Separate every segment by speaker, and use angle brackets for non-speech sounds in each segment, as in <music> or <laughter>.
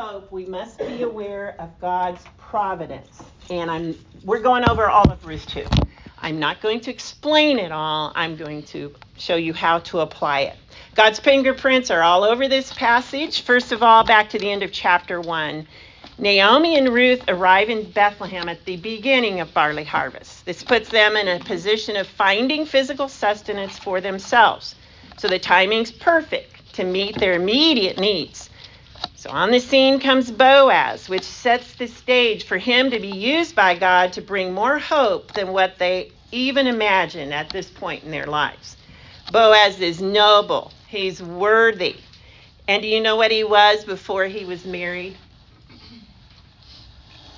Speaker 1: hope, we must be aware of God's providence. And I'm we're going over all of Ruth 2. I'm not going to explain it all. I'm going to show you how to apply it. God's fingerprints are all over this passage. First of all, back to the end of chapter 1. Naomi and Ruth arrive in Bethlehem at the beginning of barley harvest. This puts them in a position of finding physical sustenance for themselves. So the timing's perfect to meet their immediate needs. So on the scene comes Boaz, which sets the stage for him to be used by God to bring more hope than what they even imagine at this point in their lives. Boaz is noble, he's worthy. And do you know what he was before he was married?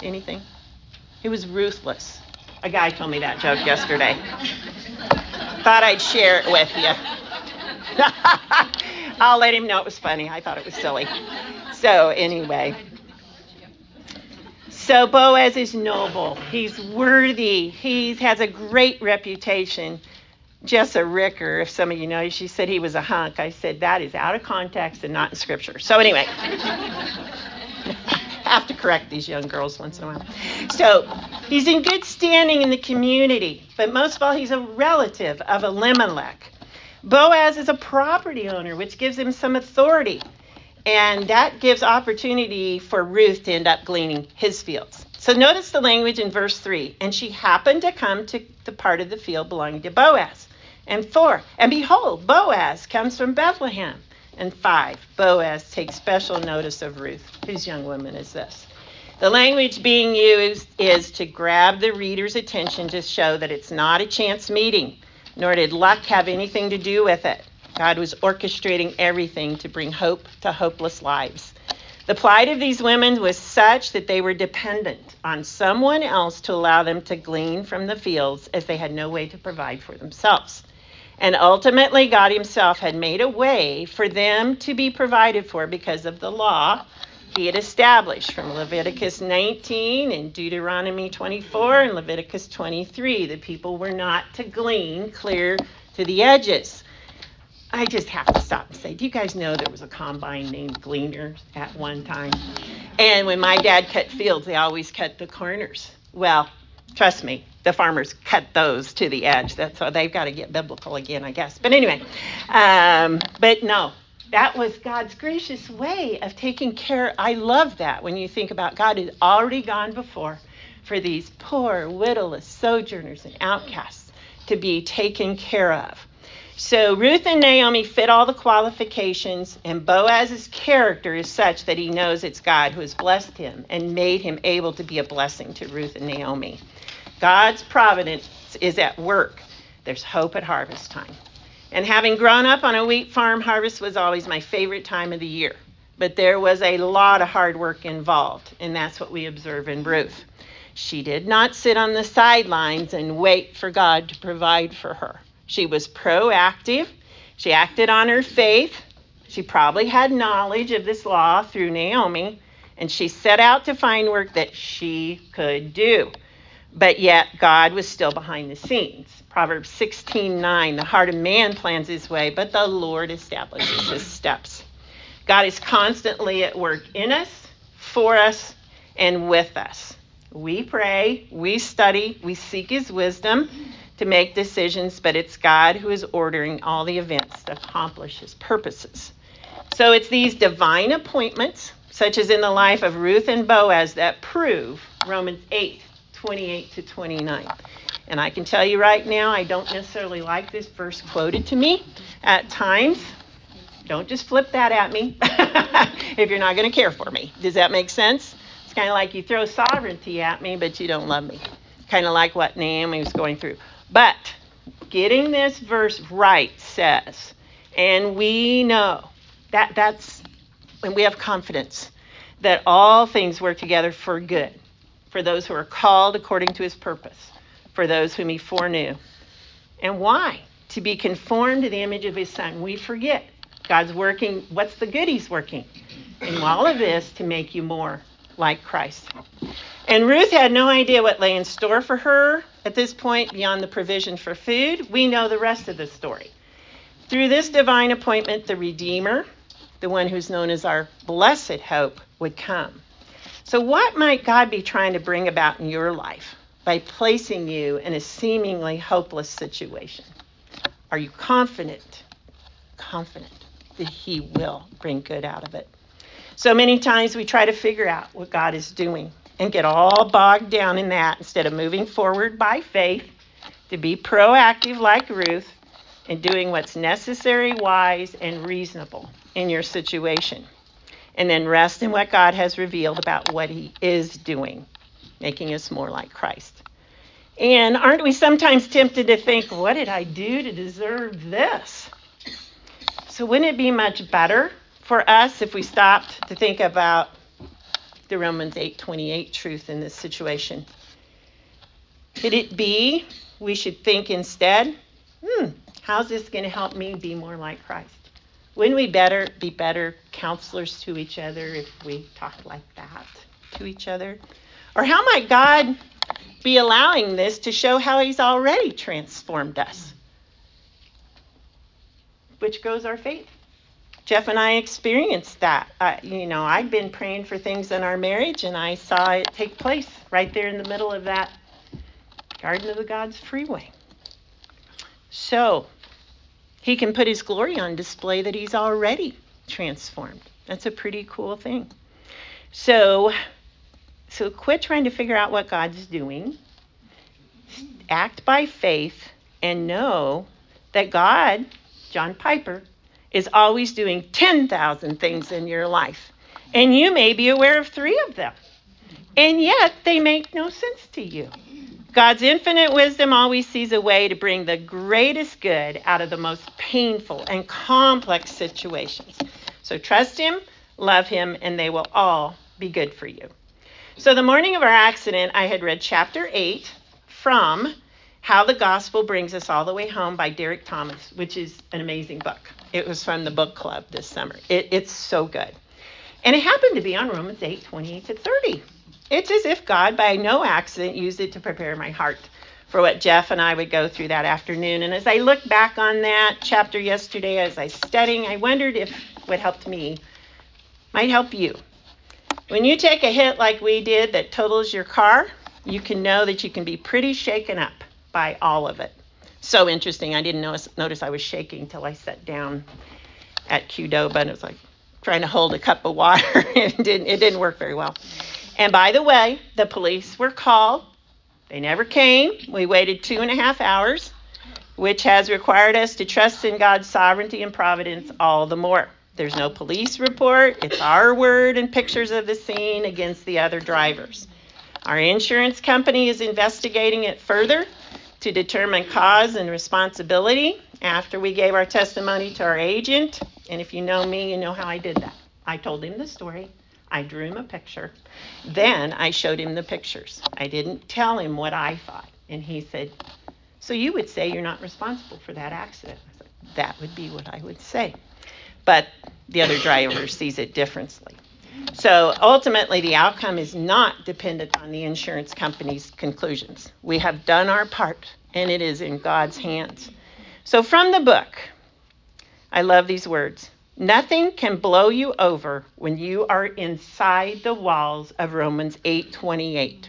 Speaker 1: Anything? He was ruthless. A guy told me that joke yesterday. Thought I'd share it with you. <laughs> I'll let him know it was funny. I thought it was silly. So, anyway. So, Boaz is noble. He's worthy. He has a great reputation. Jessa Ricker, if some of you know, she said he was a hunk. I said that is out of context and not in scripture. So, anyway. <laughs> have to correct these young girls once in a while. So he's in good standing in the community, but most of all, he's a relative of Elimelech. Boaz is a property owner, which gives him some authority, and that gives opportunity for Ruth to end up gleaning his fields. So notice the language in verse 3 and she happened to come to the part of the field belonging to Boaz. And 4 and behold, Boaz comes from Bethlehem. And 5 Boaz takes special notice of Ruth. Whose young woman is this? The language being used is to grab the reader's attention to show that it's not a chance meeting nor did luck have anything to do with it. God was orchestrating everything to bring hope to hopeless lives. The plight of these women was such that they were dependent on someone else to allow them to glean from the fields as they had no way to provide for themselves. And ultimately, God Himself had made a way for them to be provided for because of the law he had established from Leviticus 19 and Deuteronomy 24 and Leviticus 23. The people were not to glean clear to the edges. I just have to stop and say, do you guys know there was a combine named Gleaner at one time? And when my dad cut fields, they always cut the corners. Well, trust me, the farmers cut those to the edge. That's so they've got to get biblical again, I guess. But anyway, um, but no, that was God's gracious way of taking care. I love that when you think about God had already gone before for these poor, widowless sojourners and outcasts to be taken care of. So Ruth and Naomi fit all the qualifications, and Boaz's character is such that he knows it's God who has blessed him and made him able to be a blessing to Ruth and Naomi. God's providence is at work. There's hope at harvest time. And having grown up on a wheat farm, harvest was always my favorite time of the year. But there was a lot of hard work involved, and that's what we observe in Ruth. She did not sit on the sidelines and wait for God to provide for her. She was proactive. She acted on her faith. She probably had knowledge of this law through Naomi, and she set out to find work that she could do. But yet, God was still behind the scenes. Proverbs 16:9 The heart of man plans his way, but the Lord establishes his steps. God is constantly at work in us, for us, and with us. We pray, we study, we seek his wisdom to make decisions, but it's God who is ordering all the events to accomplish his purposes. So it's these divine appointments, such as in the life of Ruth and Boaz, that prove Romans 8 28 to 29. And I can tell you right now, I don't necessarily like this verse quoted to me at times. Don't just flip that at me <laughs> if you're not going to care for me. Does that make sense? It's kind of like you throw sovereignty at me, but you don't love me. Kind of like what Naomi was going through. But getting this verse right says, and we know that that's, and we have confidence that all things work together for good for those who are called according to his purpose for those whom he foreknew. And why? To be conformed to the image of his son. We forget. God's working. What's the good he's working? In all of this to make you more like Christ. And Ruth had no idea what lay in store for her at this point beyond the provision for food. We know the rest of the story. Through this divine appointment, the Redeemer, the one who's known as our blessed hope, would come. So, what might God be trying to bring about in your life by placing you in a seemingly hopeless situation? Are you confident, confident that He will bring good out of it? So many times we try to figure out what God is doing and get all bogged down in that instead of moving forward by faith to be proactive like Ruth and doing what's necessary, wise, and reasonable in your situation. And then rest in what God has revealed about what He is doing, making us more like Christ. And aren't we sometimes tempted to think, what did I do to deserve this? So wouldn't it be much better for us if we stopped to think about the Romans 8:28 truth in this situation? Could it be we should think instead, hmm, how's this going to help me be more like Christ? Wouldn't we better be better counselors to each other if we talked like that to each other? Or how might God be allowing this to show how He's already transformed us? Which grows our faith. Jeff and I experienced that. Uh, you know, I'd been praying for things in our marriage, and I saw it take place right there in the middle of that Garden of the Gods freeway. So, he can put his glory on display that he's already transformed. That's a pretty cool thing. So, so quit trying to figure out what God's doing. Act by faith and know that God, John Piper, is always doing 10,000 things in your life. And you may be aware of three of them. And yet they make no sense to you. God's infinite wisdom always sees a way to bring the greatest good out of the most painful and complex situations. So trust Him, love Him, and they will all be good for you. So the morning of our accident, I had read chapter 8 from How the Gospel Brings Us All the Way Home by Derek Thomas, which is an amazing book. It was from the book club this summer. It, it's so good. And it happened to be on Romans 8 28 to 30. It's as if God, by no accident, used it to prepare my heart for what Jeff and I would go through that afternoon. And as I look back on that chapter yesterday, as I studying, I wondered if what helped me might help you. When you take a hit like we did that totals your car, you can know that you can be pretty shaken up by all of it. So interesting. I didn't notice, notice I was shaking till I sat down at Qdoba and it was like trying to hold a cup of water. <laughs> it didn't it didn't work very well. And by the way, the police were called. They never came. We waited two and a half hours, which has required us to trust in God's sovereignty and providence all the more. There's no police report. It's our word and pictures of the scene against the other drivers. Our insurance company is investigating it further to determine cause and responsibility after we gave our testimony to our agent. And if you know me, you know how I did that. I told him the story. I drew him a picture. Then I showed him the pictures. I didn't tell him what I thought. And he said, So you would say you're not responsible for that accident? I said, That would be what I would say. But the other driver sees it differently. So ultimately, the outcome is not dependent on the insurance company's conclusions. We have done our part, and it is in God's hands. So, from the book, I love these words Nothing can blow you over when you are inside the walls of Romans 8:28.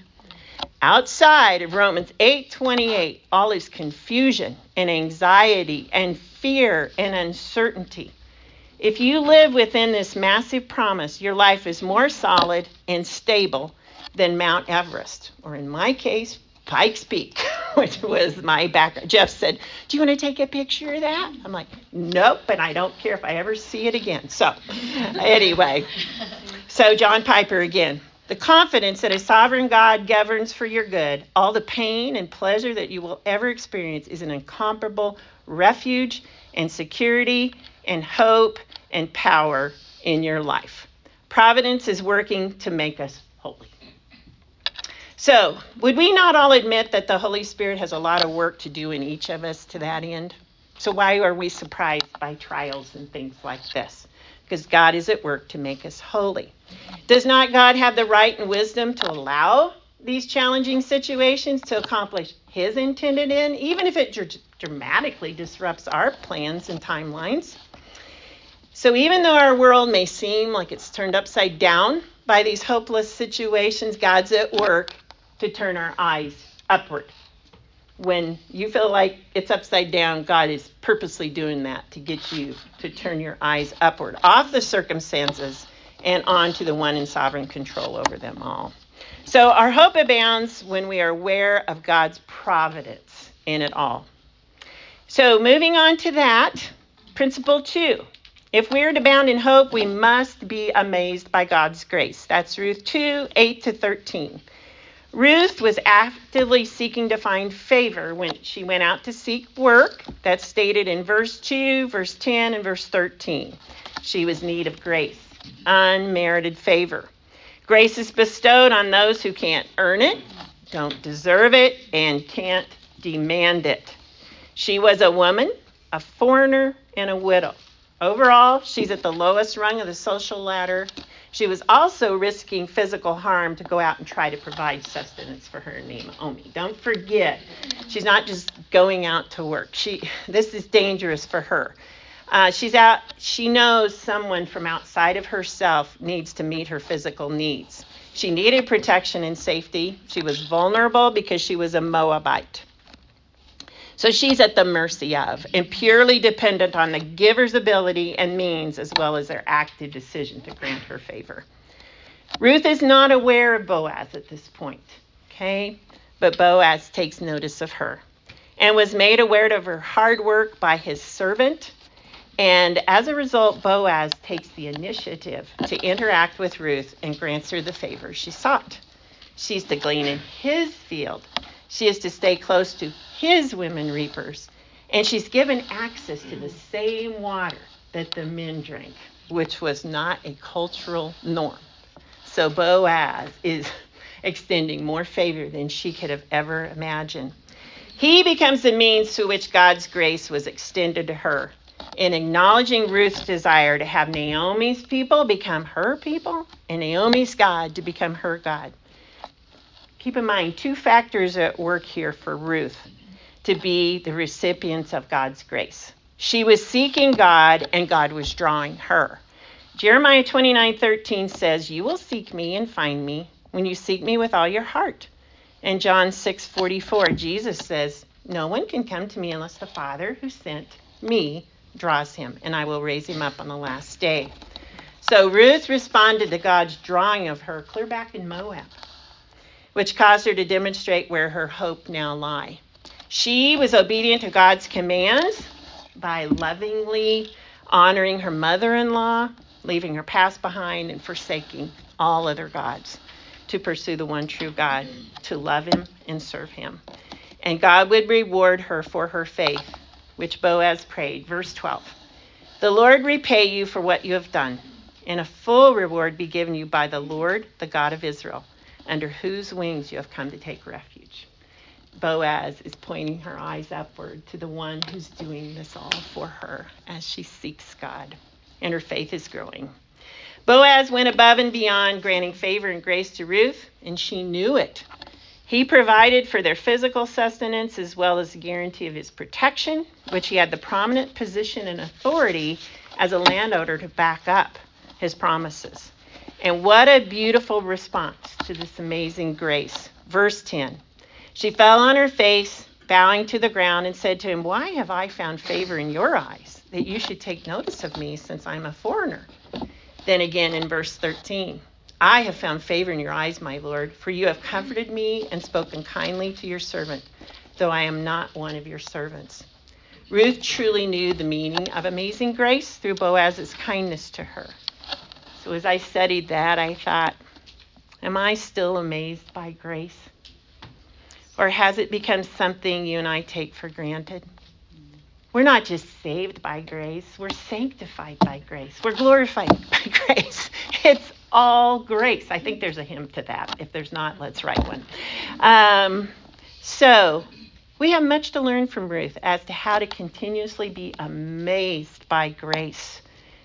Speaker 1: Outside of Romans 8:28, all is confusion and anxiety and fear and uncertainty. If you live within this massive promise, your life is more solid and stable than Mount Everest, or in my case, Pikes Peak, <laughs> which was my background. Jeff said, Do you want to take a picture of that? I'm like, Nope, and I don't care if I ever see it again. So, anyway, so John Piper again. The confidence that a sovereign God governs for your good, all the pain and pleasure that you will ever experience is an incomparable refuge and security and hope and power in your life. Providence is working to make us holy. So, would we not all admit that the Holy Spirit has a lot of work to do in each of us to that end? So, why are we surprised by trials and things like this? Because God is at work to make us holy. Does not God have the right and wisdom to allow these challenging situations to accomplish His intended end, even if it dr- dramatically disrupts our plans and timelines? So, even though our world may seem like it's turned upside down by these hopeless situations, God's at work to turn our eyes upward. When you feel like it's upside down, God is purposely doing that to get you to turn your eyes upward, off the circumstances and on to the one in sovereign control over them all. So our hope abounds when we are aware of God's providence in it all. So moving on to that, principle two. If we are to abound in hope, we must be amazed by God's grace. That's Ruth 2 8 to 13. Ruth was actively seeking to find favor when she went out to seek work. That's stated in verse 2, verse 10, and verse 13. She was in need of grace, unmerited favor. Grace is bestowed on those who can't earn it, don't deserve it, and can't demand it. She was a woman, a foreigner, and a widow. Overall, she's at the lowest rung of the social ladder she was also risking physical harm to go out and try to provide sustenance for her Naomi. Don't forget, she's not just going out to work. She, <laughs> this is dangerous for her. Uh, she's out. She knows someone from outside of herself needs to meet her physical needs. She needed protection and safety. She was vulnerable because she was a Moabite. So she's at the mercy of and purely dependent on the giver's ability and means as well as their active decision to grant her favor. Ruth is not aware of Boaz at this point, okay? But Boaz takes notice of her and was made aware of her hard work by his servant. And as a result, Boaz takes the initiative to interact with Ruth and grants her the favor she sought. She's to glean in his field she is to stay close to his women reapers, and she's given access to the same water that the men drank, which was not a cultural norm. So Boaz is <laughs> extending more favor than she could have ever imagined. He becomes the means through which God's grace was extended to her. In acknowledging Ruth's desire to have Naomi's people become her people and Naomi's God to become her God. Keep in mind two factors at work here for Ruth to be the recipients of God's grace. She was seeking God and God was drawing her. Jeremiah 29:13 says, "You will seek me and find me when you seek me with all your heart." And John 6:44, Jesus says, "No one can come to me unless the Father who sent me draws him, and I will raise him up on the last day." So Ruth responded to God's drawing of her clear back in Moab which caused her to demonstrate where her hope now lie. She was obedient to God's commands by lovingly honoring her mother in law, leaving her past behind, and forsaking all other gods to pursue the one true God, to love Him and serve Him. And God would reward her for her faith, which Boaz prayed. Verse 12 The Lord repay you for what you have done, and a full reward be given you by the Lord, the God of Israel under whose wings you have come to take refuge. Boaz is pointing her eyes upward to the one who's doing this all for her as she seeks God, and her faith is growing. Boaz went above and beyond, granting favor and grace to Ruth, and she knew it. He provided for their physical sustenance as well as the guarantee of his protection, which he had the prominent position and authority as a landowner to back up his promises. And what a beautiful response to this amazing grace. Verse 10 She fell on her face, bowing to the ground, and said to him, Why have I found favor in your eyes, that you should take notice of me, since I'm a foreigner? Then again in verse 13 I have found favor in your eyes, my Lord, for you have comforted me and spoken kindly to your servant, though I am not one of your servants. Ruth truly knew the meaning of amazing grace through Boaz's kindness to her. So as I studied that, I thought, am I still amazed by grace? Or has it become something you and I take for granted? We're not just saved by grace, we're sanctified by grace. We're glorified <laughs> by grace. It's all grace. I think there's a hymn to that. If there's not, let's write one. Um, so, we have much to learn from Ruth as to how to continuously be amazed by grace.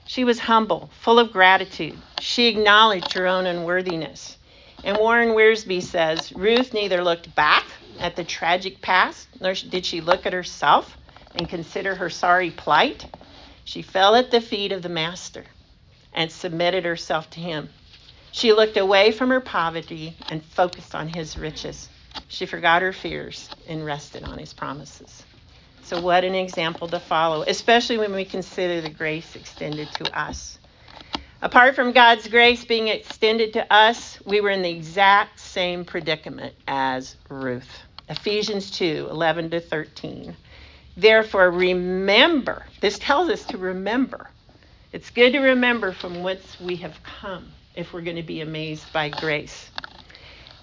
Speaker 1: She was humble, full of gratitude. She acknowledged her own unworthiness. And Warren Wiersbe says Ruth neither looked back at the tragic past, nor did she look at herself and consider her sorry plight. She fell at the feet of the Master and submitted herself to him. She looked away from her poverty and focused on his riches. She forgot her fears and rested on his promises. So, what an example to follow, especially when we consider the grace extended to us. Apart from God's grace being extended to us, we were in the exact same predicament as Ruth. Ephesians 2 11 to 13. Therefore, remember, this tells us to remember. It's good to remember from whence we have come if we're going to be amazed by grace.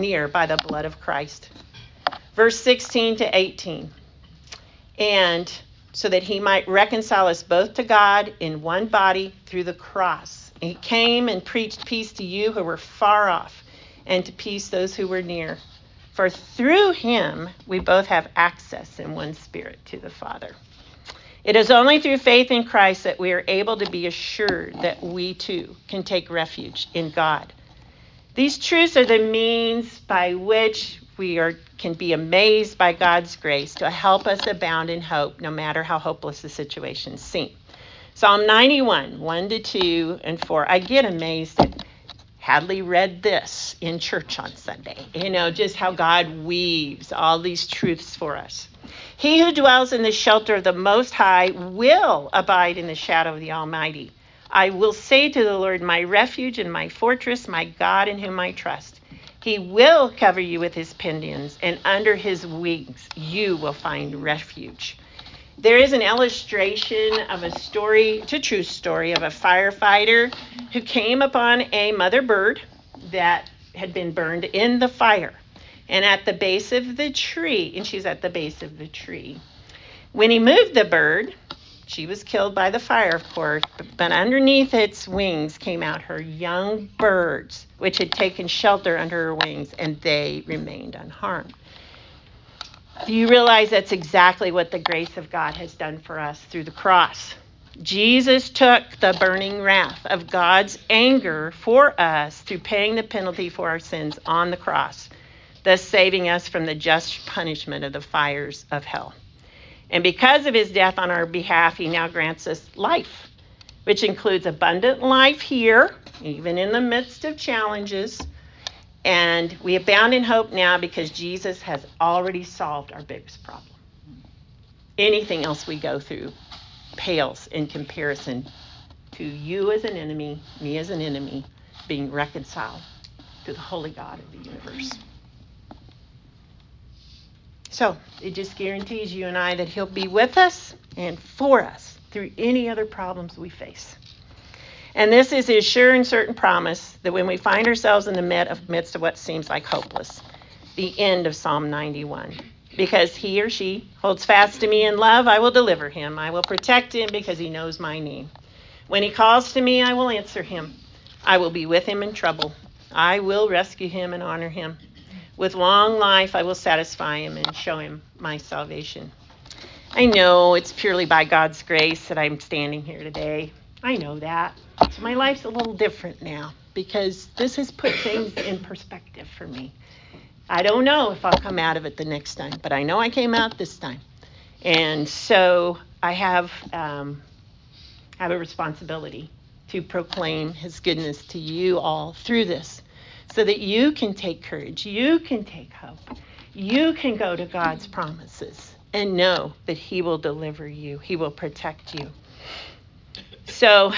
Speaker 1: near by the blood of Christ. Verse 16 to 18. And so that he might reconcile us both to God in one body through the cross. He came and preached peace to you who were far off, and to peace those who were near. For through him we both have access in one spirit to the Father. It is only through faith in Christ that we are able to be assured that we too can take refuge in God these truths are the means by which we are, can be amazed by God's grace to help us abound in hope, no matter how hopeless the situation seems. Psalm 91, 1 to 2 and 4. I get amazed that Hadley read this in church on Sunday. You know, just how God weaves all these truths for us. He who dwells in the shelter of the Most High will abide in the shadow of the Almighty. I will say to the Lord, my refuge and my fortress, my God in whom I trust. He will cover you with his pinions, and under his wings you will find refuge. There is an illustration of a story, a true story, of a firefighter who came upon a mother bird that had been burned in the fire. And at the base of the tree, and she's at the base of the tree. When he moved the bird, she was killed by the fire, of course, but underneath its wings came out her young birds, which had taken shelter under her wings, and they remained unharmed. Do you realize that's exactly what the grace of God has done for us through the cross? Jesus took the burning wrath of God's anger for us through paying the penalty for our sins on the cross, thus saving us from the just punishment of the fires of hell. And because of his death on our behalf, he now grants us life, which includes abundant life here, even in the midst of challenges. And we abound in hope now because Jesus has already solved our biggest problem. Anything else we go through pales in comparison to you as an enemy, me as an enemy, being reconciled to the holy God of the universe. So it just guarantees you and I that He'll be with us and for us through any other problems we face. And this is His sure and certain promise that when we find ourselves in the midst of what seems like hopeless, the end of Psalm 91. Because he or she holds fast to me in love, I will deliver him. I will protect him because he knows my name. When he calls to me, I will answer him. I will be with him in trouble. I will rescue him and honor him. With long life, I will satisfy him and show him my salvation. I know it's purely by God's grace that I'm standing here today. I know that. So my life's a little different now because this has put things in perspective for me. I don't know if I'll come out of it the next time, but I know I came out this time. And so I have um, have a responsibility to proclaim his goodness to you all through this so that you can take courage, you can take hope, you can go to God's promises and know that He will deliver you, He will protect you. So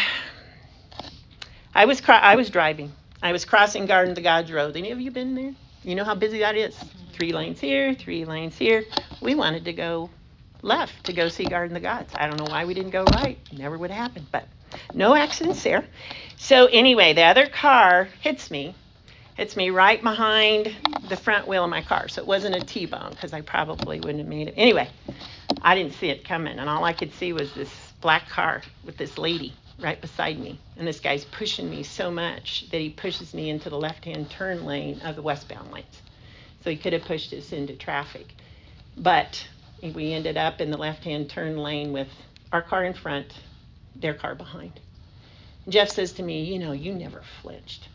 Speaker 1: I was I was driving. I was crossing Garden to God's Road. Any of you been there? You know how busy that is? Three lanes here, three lanes here. We wanted to go left to go see Garden of the Gods. I don't know why we didn't go right. Never would happen, but no accidents there. So anyway, the other car hits me hits me right behind the front wheel of my car. So it wasn't a T bone because I probably wouldn't have made it. Anyway, I didn't see it coming, and all I could see was this black car with this lady right beside me. And this guy's pushing me so much that he pushes me into the left hand turn lane of the westbound lanes. So he could have pushed us into traffic. But we ended up in the left hand turn lane with our car in front, their car behind. Jeff says to me, You know, you never flinched.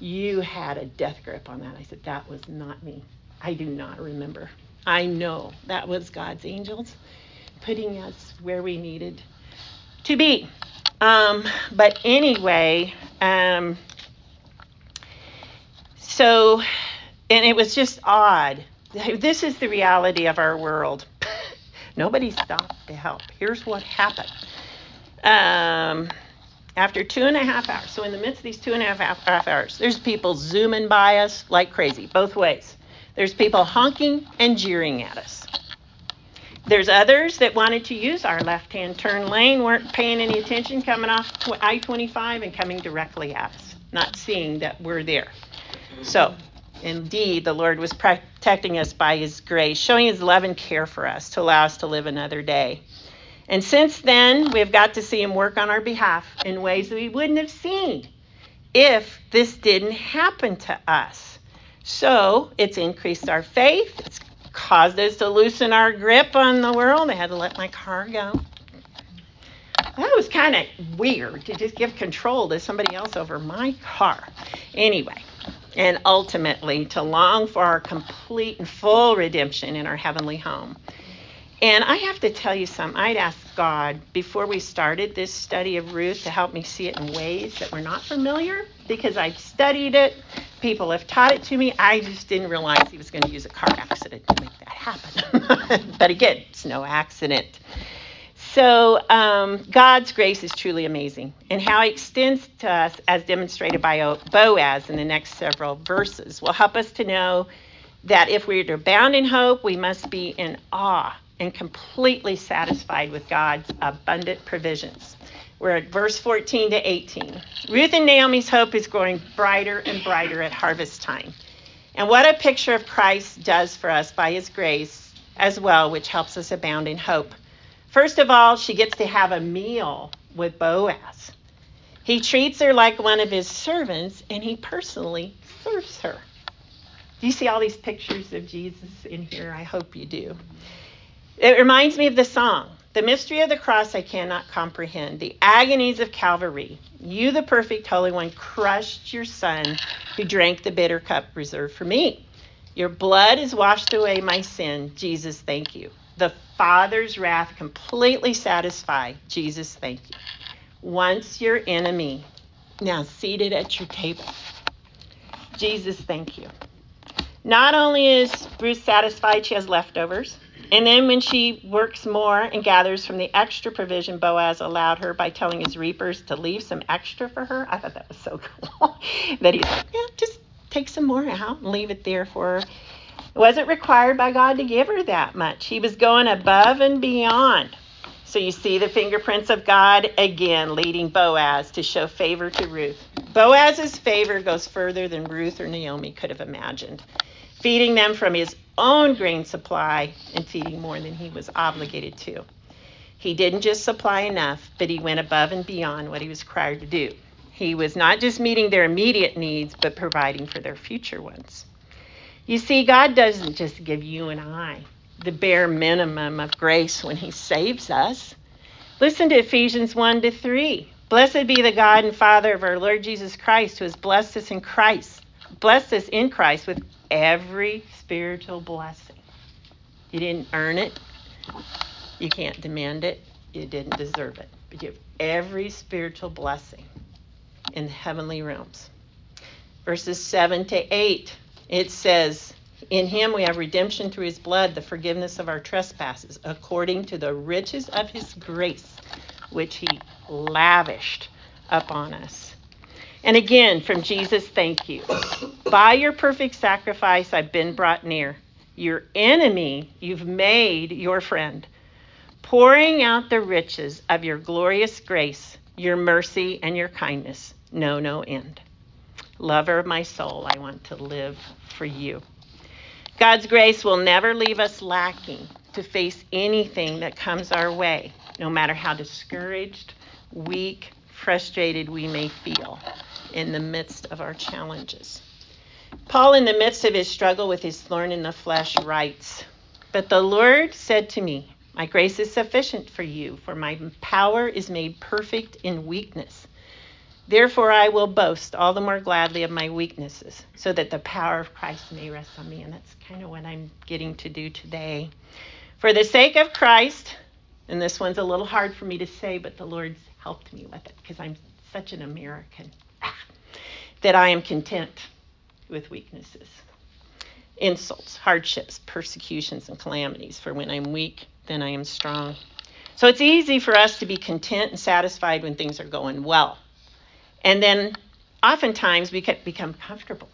Speaker 1: You had a death grip on that. I said, That was not me. I do not remember. I know that was God's angels putting us where we needed to be. Um, but anyway, um, so, and it was just odd. This is the reality of our world. <laughs> Nobody stopped to help. Here's what happened. Um, after two and a half hours, so in the midst of these two and a half, half hours, there's people zooming by us like crazy, both ways. There's people honking and jeering at us. There's others that wanted to use our left hand turn lane, weren't paying any attention, coming off I 25 and coming directly at us, not seeing that we're there. So, indeed, the Lord was protecting us by His grace, showing His love and care for us to allow us to live another day. And since then, we've got to see Him work on our behalf in ways that we wouldn't have seen if this didn't happen to us. So, it's increased our faith, it's caused us to loosen our grip on the world. I had to let my car go. That was kind of weird to just give control to somebody else over my car. Anyway, and ultimately to long for our complete and full redemption in our heavenly home. And I have to tell you something. I'd asked God before we started this study of Ruth to help me see it in ways that were not familiar because I'd studied it. People have taught it to me. I just didn't realize he was going to use a car accident to make that happen. <laughs> but again, it's no accident. So, um, God's grace is truly amazing, and how He extends to us, as demonstrated by Boaz in the next several verses, will help us to know that if we are to abound in hope, we must be in awe and completely satisfied with God's abundant provisions. We're at verse 14 to 18. Ruth and Naomi's hope is growing brighter and brighter at harvest time. And what a picture of Christ does for us by his grace as well, which helps us abound in hope. First of all, she gets to have a meal with Boaz. He treats her like one of his servants and he personally serves her. Do you see all these pictures of Jesus in here? I hope you do. It reminds me of the song, The mystery of the cross I cannot comprehend, the agonies of Calvary. You, the perfect Holy One, crushed your Son who drank the bitter cup reserved for me. Your blood has washed away my sin. Jesus, thank you. The Father's wrath completely satisfied. Jesus, thank you. Once your enemy, now seated at your table. Jesus, thank you. Not only is Ruth satisfied she has leftovers, and then when she works more and gathers from the extra provision Boaz allowed her by telling his reapers to leave some extra for her, I thought that was so <laughs> cool. that he's like, yeah, just take some more out and leave it there for her. It wasn't required by God to give her that much. He was going above and beyond. So you see the fingerprints of God again leading Boaz to show favor to Ruth. Boaz's favor goes further than Ruth or Naomi could have imagined feeding them from his own grain supply and feeding more than he was obligated to. He didn't just supply enough, but he went above and beyond what he was required to do. He was not just meeting their immediate needs, but providing for their future ones. You see, God doesn't just give you and I the bare minimum of grace when he saves us. Listen to Ephesians 1 to 3. Blessed be the God and Father of our Lord Jesus Christ, who has blessed us in Christ, blessed us in Christ with every spiritual blessing. You didn't earn it. You can't demand it. You didn't deserve it. But you have every spiritual blessing in the heavenly realms. Verses 7 to 8, it says, In him we have redemption through his blood, the forgiveness of our trespasses, according to the riches of his grace, which he lavished upon us. And again, from Jesus, thank you. By your perfect sacrifice, I've been brought near. Your enemy, you've made your friend, pouring out the riches of your glorious grace, your mercy, and your kindness. Know no end. Lover of my soul, I want to live for you. God's grace will never leave us lacking to face anything that comes our way, no matter how discouraged, weak, frustrated we may feel in the midst of our challenges. Paul, in the midst of his struggle with his thorn in the flesh, writes, But the Lord said to me, My grace is sufficient for you, for my power is made perfect in weakness. Therefore, I will boast all the more gladly of my weaknesses, so that the power of Christ may rest on me. And that's kind of what I'm getting to do today. For the sake of Christ, and this one's a little hard for me to say, but the Lord's helped me with it because I'm such an American, that I am content with weaknesses, insults, hardships, persecutions, and calamities. For when I'm weak, then I am strong. So it's easy for us to be content and satisfied when things are going well. And then oftentimes we become comfortable.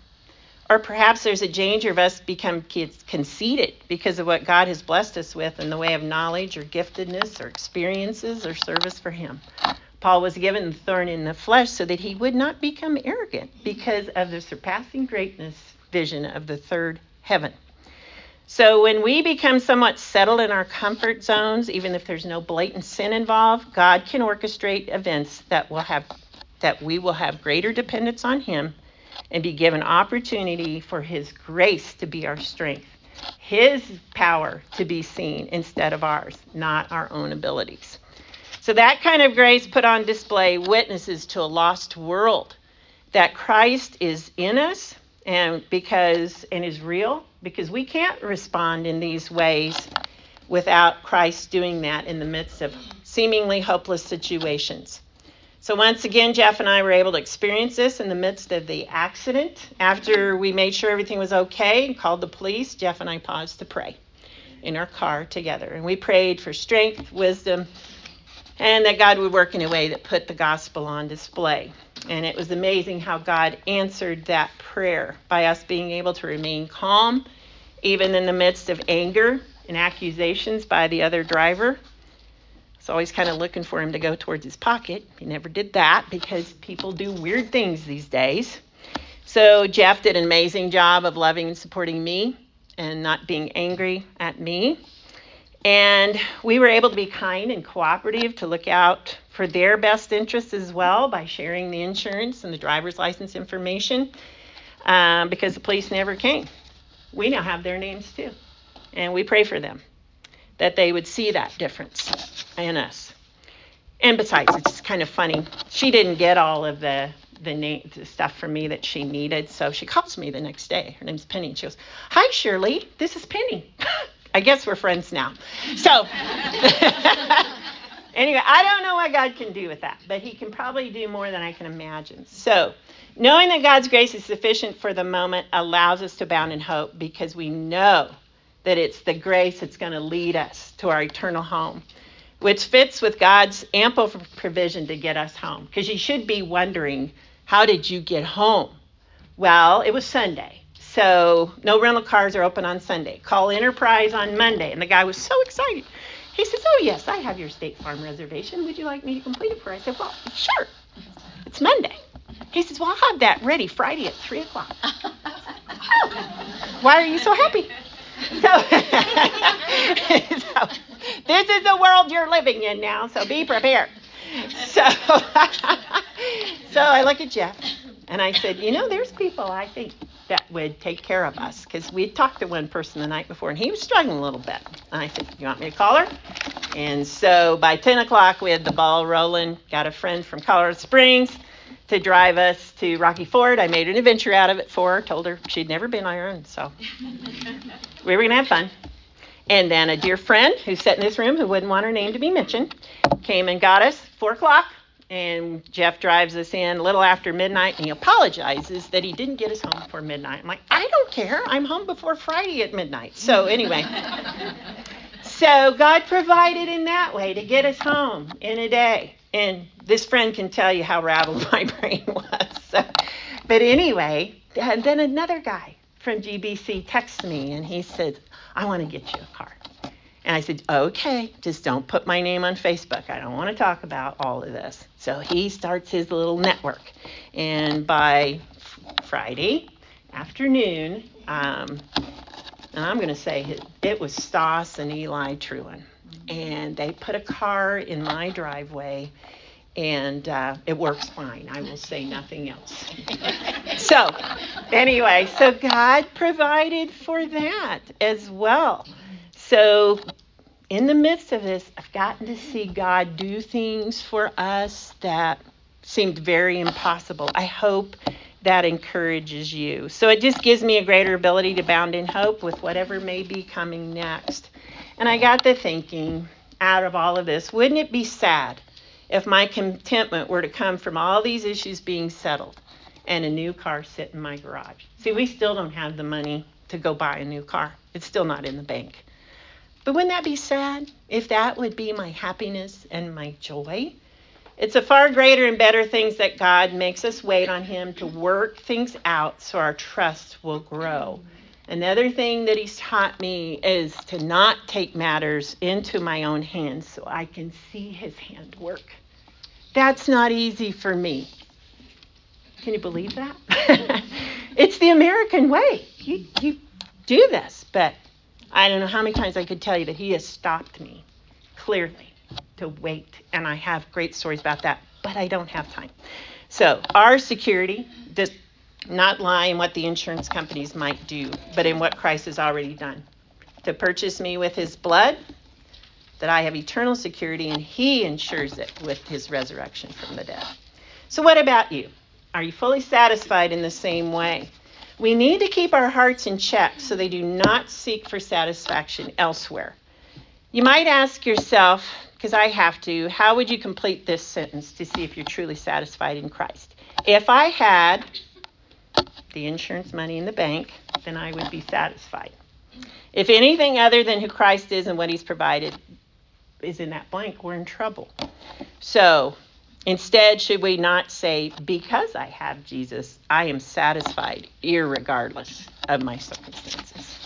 Speaker 1: Or perhaps there's a danger of us become conceited because of what God has blessed us with in the way of knowledge or giftedness or experiences or service for Him. Paul was given the thorn in the flesh so that he would not become arrogant because of the surpassing greatness vision of the third heaven. So when we become somewhat settled in our comfort zones, even if there's no blatant sin involved, God can orchestrate events that will have that we will have greater dependence on him and be given opportunity for His grace to be our strength, His power to be seen instead of ours, not our own abilities. So, that kind of grace put on display witnesses to a lost world that Christ is in us and because and is real because we can't respond in these ways without Christ doing that in the midst of seemingly hopeless situations. So once again, Jeff and I were able to experience this in the midst of the accident. After we made sure everything was okay and called the police, Jeff and I paused to pray in our car together. And we prayed for strength, wisdom, and that God would work in a way that put the gospel on display. And it was amazing how God answered that prayer by us being able to remain calm, even in the midst of anger and accusations by the other driver It's always kind of looking for him to go towards his pocket. He never did that because people do weird things these days. So Jeff did an amazing job of loving and supporting me and not being angry at me. And we were able to be kind and cooperative to look out for their best interests as well by sharing the insurance and the driver's license information um, because the police never came. We now have their names too. And we pray for them that they would see that difference in us. And besides, it's kind of funny. She didn't get all of the the, the stuff from me that she needed, so she calls me the next day. Her name's Penny. And she goes, "Hi, Shirley. This is Penny. <laughs> I guess we're friends now." So. <laughs> anyway, I don't know what God can do with that, but He can probably do more than I can imagine. So, knowing that God's grace is sufficient for the moment allows us to bound in hope because we know that it's the grace that's going to lead us to our eternal home which fits with God's ample provision to get us home. Because you should be wondering, how did you get home? Well, it was Sunday. So no rental cars are open on Sunday. Call Enterprise on Monday. And the guy was so excited. He says, Oh, yes, I have your State Farm reservation. Would you like me to complete it for you? I said, Well, sure. It's Monday. He says, Well, I'll have that ready Friday at 3 o'clock. oh, why are you so happy? So, <laughs> so this is the world you're living in now, so be prepared. So, <laughs> so I look at Jeff and I said, you know, there's people I think that would take care of us because we talked to one person the night before and he was struggling a little bit. And I said, you want me to call her? And so by 10 o'clock, we had the ball rolling. Got a friend from Colorado Springs to drive us to Rocky Ford. I made an adventure out of it for her. Told her she'd never been on her own, so <laughs> we were gonna have fun. And then a dear friend who sat in this room who wouldn't want her name to be mentioned came and got us four o'clock. And Jeff drives us in a little after midnight and he apologizes that he didn't get us home before midnight. I'm like, I don't care. I'm home before Friday at midnight. So, anyway. <laughs> so, God provided in that way to get us home in a day. And this friend can tell you how rattled my <laughs> brain was. So, but anyway, and then another guy from GBC texts me and he said, I want to get you a car. And I said, okay, just don't put my name on Facebook. I don't want to talk about all of this. So he starts his little network. And by Friday afternoon, um, and I'm going to say it, was Stoss and Eli Truin. And they put a car in my driveway and uh, it works fine. I will say nothing else. <laughs> so, anyway, so God provided for that as well. So, in the midst of this, I've gotten to see God do things for us that seemed very impossible. I hope that encourages you. So it just gives me a greater ability to bound in hope with whatever may be coming next. And I got the thinking out of all of this, wouldn't it be sad if my contentment were to come from all these issues being settled and a new car sit in my garage? See, we still don't have the money to go buy a new car, it's still not in the bank. But wouldn't that be sad if that would be my happiness and my joy? It's a far greater and better things that God makes us wait on Him to work things out so our trust will grow. Another thing that He's taught me is to not take matters into my own hands so I can see His hand work. That's not easy for me. Can you believe that? <laughs> it's the American way. You, you do this, but I don't know how many times I could tell you that He has stopped me clearly to wait. And I have great stories about that, but I don't have time. So, our security does not lie in what the insurance companies might do, but in what Christ has already done. To purchase me with his blood, that I have eternal security, and he ensures it with his resurrection from the dead. So, what about you? Are you fully satisfied in the same way? We need to keep our hearts in check so they do not seek for satisfaction elsewhere. You might ask yourself, because I have to, how would you complete this sentence to see if you're truly satisfied in Christ? If I had the insurance money in the bank, then I would be satisfied. If anything other than who Christ is and what he's provided is in that blank, we're in trouble. So instead, should we not say, because I have Jesus, I am satisfied, irregardless of my circumstances?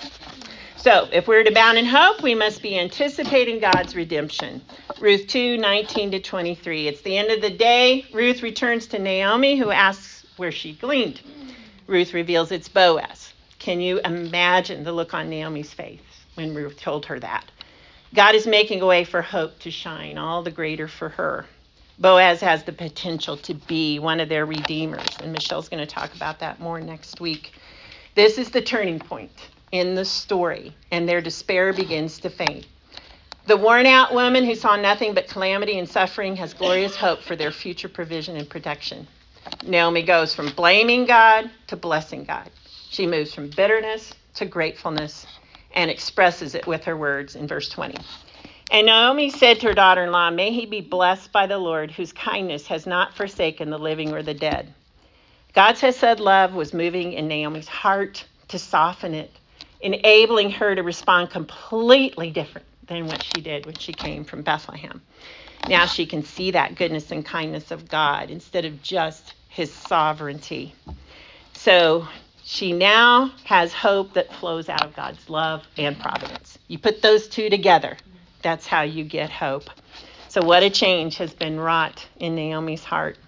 Speaker 1: So, if we're to bound in hope, we must be anticipating God's redemption. Ruth 2 19 to 23. It's the end of the day. Ruth returns to Naomi, who asks where she gleaned. Ruth reveals it's Boaz. Can you imagine the look on Naomi's face when Ruth told her that? God is making a way for hope to shine, all the greater for her. Boaz has the potential to be one of their redeemers, and Michelle's going to talk about that more next week. This is the turning point in the story, and their despair begins to fade. The worn out woman who saw nothing but calamity and suffering has glorious hope for their future provision and protection. Naomi goes from blaming God to blessing God. She moves from bitterness to gratefulness and expresses it with her words in verse 20. And Naomi said to her daughter in law, May he be blessed by the Lord, whose kindness has not forsaken the living or the dead. God's Hesed love was moving in Naomi's heart to soften it enabling her to respond completely different than what she did when she came from Bethlehem. Now she can see that goodness and kindness of God instead of just his sovereignty. So she now has hope that flows out of God's love and providence. You put those two together, that's how you get hope. So, what a change has been wrought in Naomi's heart.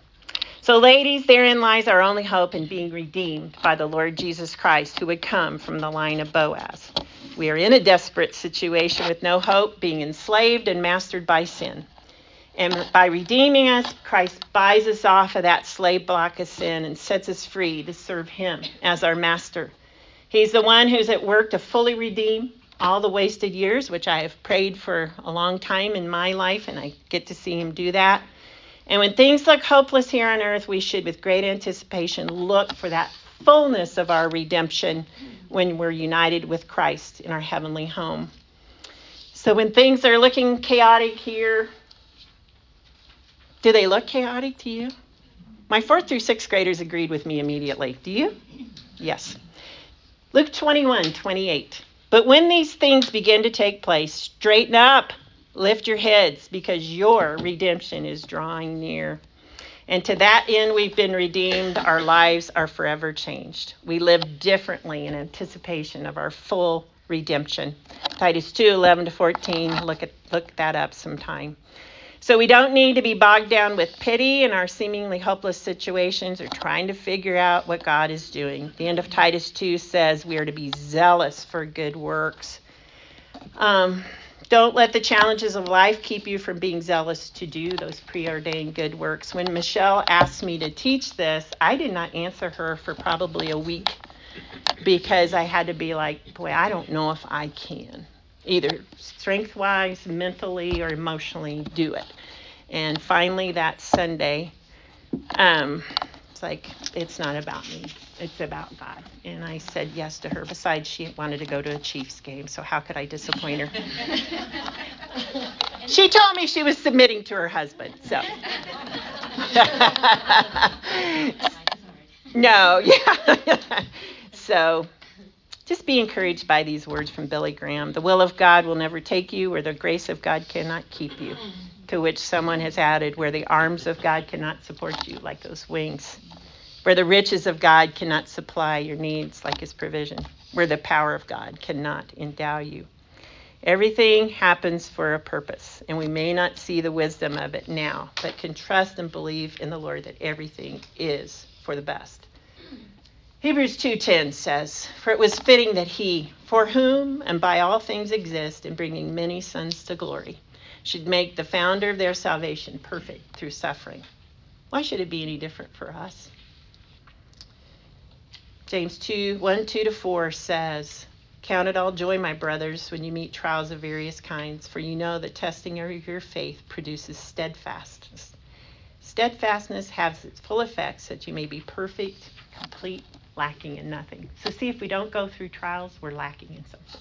Speaker 1: So, ladies, therein lies our only hope in being redeemed by the Lord Jesus Christ, who would come from the line of Boaz. We are in a desperate situation with no hope, being enslaved and mastered by sin. And by redeeming us, Christ buys us off of that slave block of sin and sets us free to serve Him as our master. He's the one who's at work to fully redeem all the wasted years, which I have prayed for a long time in my life, and I get to see Him do that. And when things look hopeless here on earth, we should, with great anticipation, look for that fullness of our redemption when we're united with Christ in our heavenly home. So when things are looking chaotic here, do they look chaotic to you? My fourth through sixth graders agreed with me immediately. Do you? Yes. Luke 21, 28. But when these things begin to take place, straighten up Lift your heads because your redemption is drawing near. And to that end, we've been redeemed. Our lives are forever changed. We live differently in anticipation of our full redemption. Titus 2 11 to 14. Look, at, look that up sometime. So we don't need to be bogged down with pity in our seemingly hopeless situations or trying to figure out what God is doing. The end of Titus 2 says we are to be zealous for good works. Um, don't let the challenges of life keep you from being zealous to do those preordained good works. When Michelle asked me to teach this, I did not answer her for probably a week because I had to be like, boy, I don't know if I can, either strength wise, mentally, or emotionally do it. And finally, that Sunday, um, it's like, it's not about me, it's about God. And I said yes to her. Besides, she wanted to go to a Chiefs game, so how could I disappoint her? <laughs> she told me she was submitting to her husband, so. <laughs> <laughs> no, yeah. so just be encouraged by these words from Billy Graham. The will of God will never take you where the grace of God cannot keep you mm-hmm. to which someone has added, where the arms of God cannot support you, like those wings, where the riches of God cannot supply your needs, like his provision, where the power of God cannot endow you. Everything happens for a purpose, and we may not see the wisdom of it now, but can trust and believe in the Lord that everything is for the best. Hebrews 2:10 says, "For it was fitting that he, for whom and by all things exist, in bringing many sons to glory, should make the founder of their salvation perfect through suffering. Why should it be any different for us? James 2 1 2 to 4 says, Count it all joy, my brothers, when you meet trials of various kinds, for you know that testing of your faith produces steadfastness. Steadfastness has its full effects that you may be perfect, complete, lacking in nothing. So, see if we don't go through trials, we're lacking in something.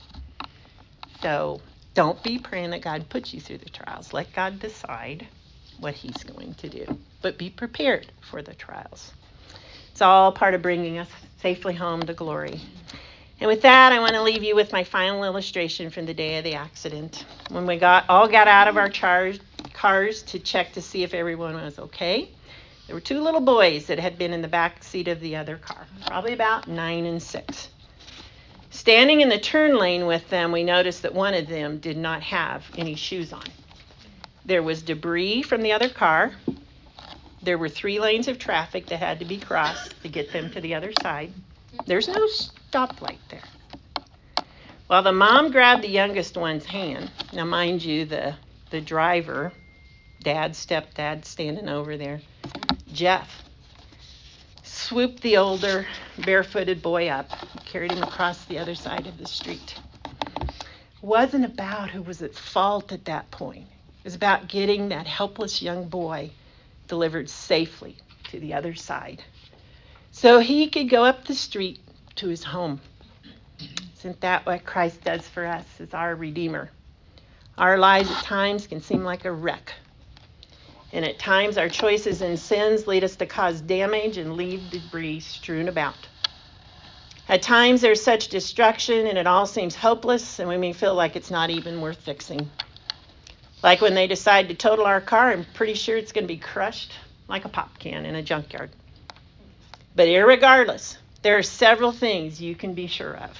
Speaker 1: So, don't be praying that God puts you through the trials. Let God decide what He's going to do. But be prepared for the trials. It's all part of bringing us safely home to glory. And with that, I want to leave you with my final illustration from the day of the accident. When we got all got out of our char- cars to check to see if everyone was okay, there were two little boys that had been in the back seat of the other car, probably about nine and six. Standing in the turn lane with them, we noticed that one of them did not have any shoes on. There was debris from the other car. There were three lanes of traffic that had to be crossed to get them to the other side. There's no stoplight there. While the mom grabbed the youngest one's hand, now mind you, the the driver, dad, stepdad, standing over there, Jeff, swooped the older barefooted boy up, carried him across the other side of the street. It wasn't about who was at fault at that point. It was about getting that helpless young boy delivered safely to the other side so he could go up the street to his home. Isn't that what Christ does for us as our Redeemer? Our lives at times can seem like a wreck and at times, our choices and sins lead us to cause damage and leave debris strewn about. At times, there's such destruction and it all seems hopeless, and we may feel like it's not even worth fixing. Like when they decide to total our car, I'm pretty sure it's going to be crushed like a pop can in a junkyard. But irregardless, there are several things you can be sure of.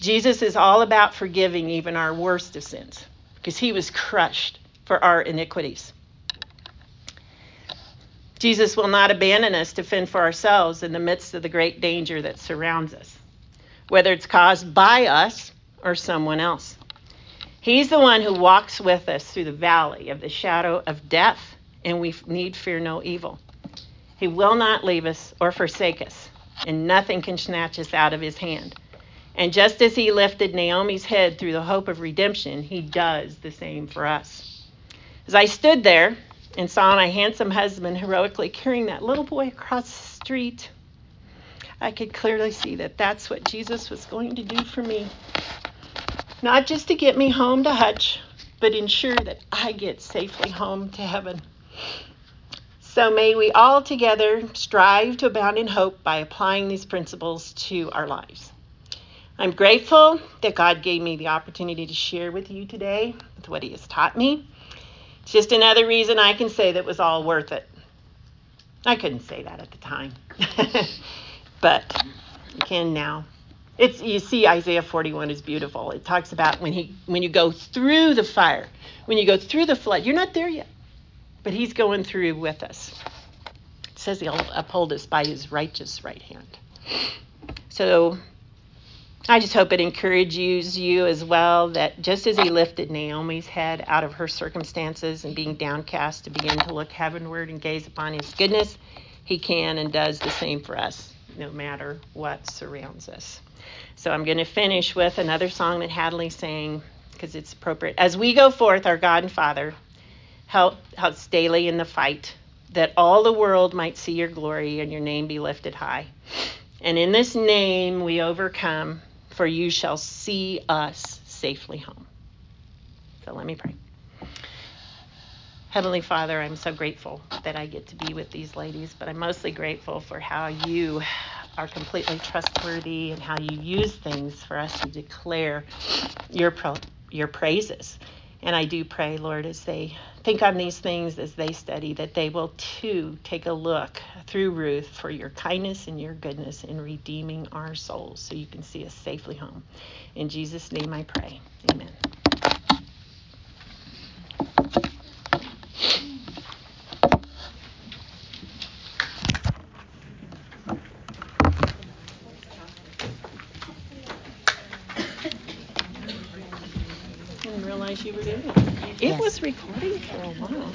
Speaker 1: Jesus is all about forgiving even our worst of sins because he was crushed for our iniquities. Jesus will not abandon us to fend for ourselves in the midst of the great danger that surrounds us, whether it's caused by us or someone else. He's the one who walks with us through the valley of the shadow of death, and we need fear no evil. He will not leave us or forsake us, and nothing can snatch us out of his hand. And just as he lifted Naomi's head through the hope of redemption, he does the same for us. As I stood there, and saw my handsome husband heroically carrying that little boy across the street, I could clearly see that that's what Jesus was going to do for me. Not just to get me home to Hutch, but ensure that I get safely home to heaven. So may we all together strive to abound in hope by applying these principles to our lives. I'm grateful that God gave me the opportunity to share with you today with what He has taught me. Just another reason I can say that was all worth it. I couldn't say that at the time, <laughs> but I can now. It's you see Isaiah 41 is beautiful. It talks about when he when you go through the fire, when you go through the flood, you're not there yet, but he's going through with us. It says he'll uphold us by his righteous right hand. So I just hope it encourages you as well that just as he lifted Naomi's head out of her circumstances and being downcast to begin to look heavenward and gaze upon his goodness, he can and does the same for us, no matter what surrounds us. So I'm going to finish with another song that Hadley sang because it's appropriate. As we go forth, our God and Father, help us daily in the fight, that all the world might see your glory and your name be lifted high. And in this name we overcome, for you shall see us safely home. So let me pray. Heavenly Father, I'm so grateful that I get to be with these ladies, but I'm mostly grateful for how you are completely trustworthy and how you use things for us to declare your pro- your praises. And I do pray, Lord, as they think on these things, as they study, that they will too take a look through Ruth for your kindness and your goodness in redeeming our souls so you can see us safely home. In Jesus' name I pray. Amen. didn't realize you were doing it. It
Speaker 2: Yes.
Speaker 1: was recording for a while.